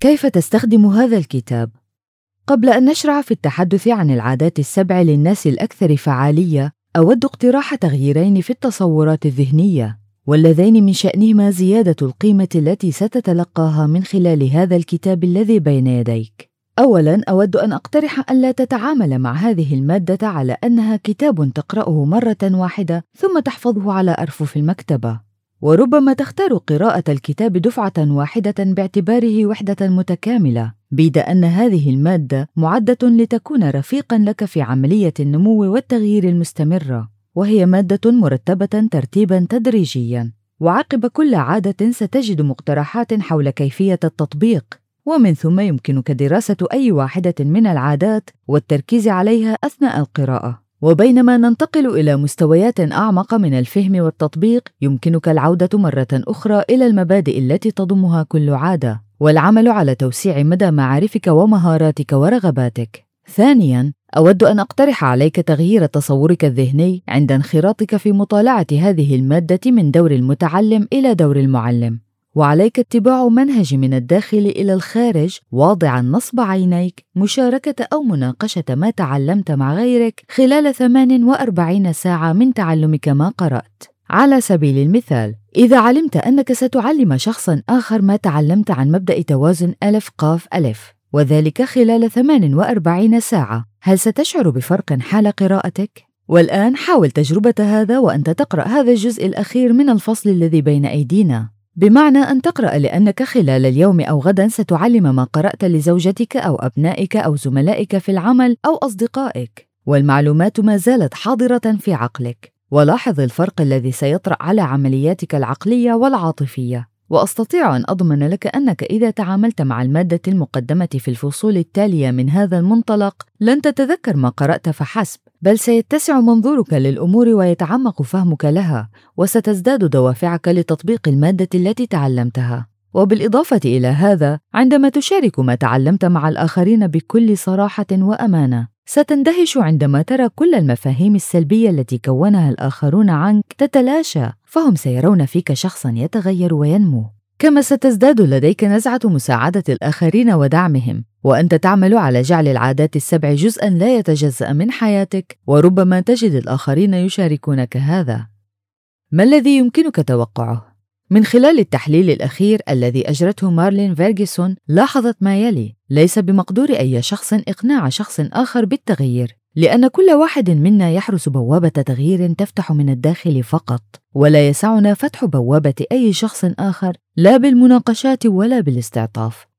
كيف تستخدم هذا الكتاب؟ قبل أن نشرع في التحدث عن العادات السبع للناس الأكثر فعالية، أود اقتراح تغييرين في التصورات الذهنية، واللذين من شأنهما زيادة القيمة التي ستتلقاها من خلال هذا الكتاب الذي بين يديك. أولاً أود أن أقترح أن لا تتعامل مع هذه المادة على أنها كتاب تقرأه مرة واحدة ثم تحفظه على أرفف المكتبة. وربما تختار قراءة الكتاب دفعة واحدة باعتباره وحدة متكاملة، بيد أن هذه المادة معدة لتكون رفيقًا لك في عملية النمو والتغيير المستمرة، وهي مادة مرتبة ترتيبًا تدريجيًا، وعقب كل عادة ستجد مقترحات حول كيفية التطبيق، ومن ثم يمكنك دراسة أي واحدة من العادات والتركيز عليها أثناء القراءة. وبينما ننتقل إلى مستويات أعمق من الفهم والتطبيق، يمكنك العودة مرة أخرى إلى المبادئ التي تضمها كل عادة، والعمل على توسيع مدى معارفك ومهاراتك ورغباتك. ثانياً، أود أن أقترح عليك تغيير تصورك الذهني عند انخراطك في مطالعة هذه المادة من دور المتعلم إلى دور المعلم. وعليك اتباع منهج من الداخل إلى الخارج واضعا نصب عينيك مشاركة أو مناقشة ما تعلمت مع غيرك خلال 48 ساعة من تعلمك ما قرأت. على سبيل المثال، إذا علمت أنك ستعلم شخصا آخر ما تعلمت عن مبدأ توازن ألف قاف ألف، وذلك خلال 48 ساعة، هل ستشعر بفرق حال قراءتك؟ والآن حاول تجربة هذا وأنت تقرأ هذا الجزء الأخير من الفصل الذي بين أيدينا. بمعنى أن تقرأ لأنك خلال اليوم أو غدا ستعلم ما قرأت لزوجتك أو أبنائك أو زملائك في العمل أو أصدقائك، والمعلومات ما زالت حاضرة في عقلك، ولاحظ الفرق الذي سيطرأ على عملياتك العقلية والعاطفية. وأستطيع أن أضمن لك أنك إذا تعاملت مع المادة المقدمة في الفصول التالية من هذا المنطلق لن تتذكر ما قرأت فحسب. بل سيتسع منظورك للأمور ويتعمق فهمك لها وستزداد دوافعك لتطبيق المادة التي تعلمتها. وبالإضافة إلى هذا عندما تشارك ما تعلمت مع الآخرين بكل صراحة وأمانة ستندهش عندما ترى كل المفاهيم السلبية التي كونها الآخرون عنك تتلاشى فهم سيرون فيك شخصا يتغير وينمو. كما ستزداد لديك نزعة مساعدة الآخرين ودعمهم. وأنت تعمل على جعل العادات السبع جزءا لا يتجزأ من حياتك وربما تجد الآخرين يشاركونك هذا ما الذي يمكنك توقعه من خلال التحليل الأخير الذي أجرته مارلين فيرجسون لاحظت ما يلي: ليس بمقدور أي شخص إقناع شخص آخر بالتغيير، لأن كل واحد منا يحرس بوابة تغيير تفتح من الداخل فقط، ولا يسعنا فتح بوابة أي شخص آخر لا بالمناقشات ولا بالاستعطاف.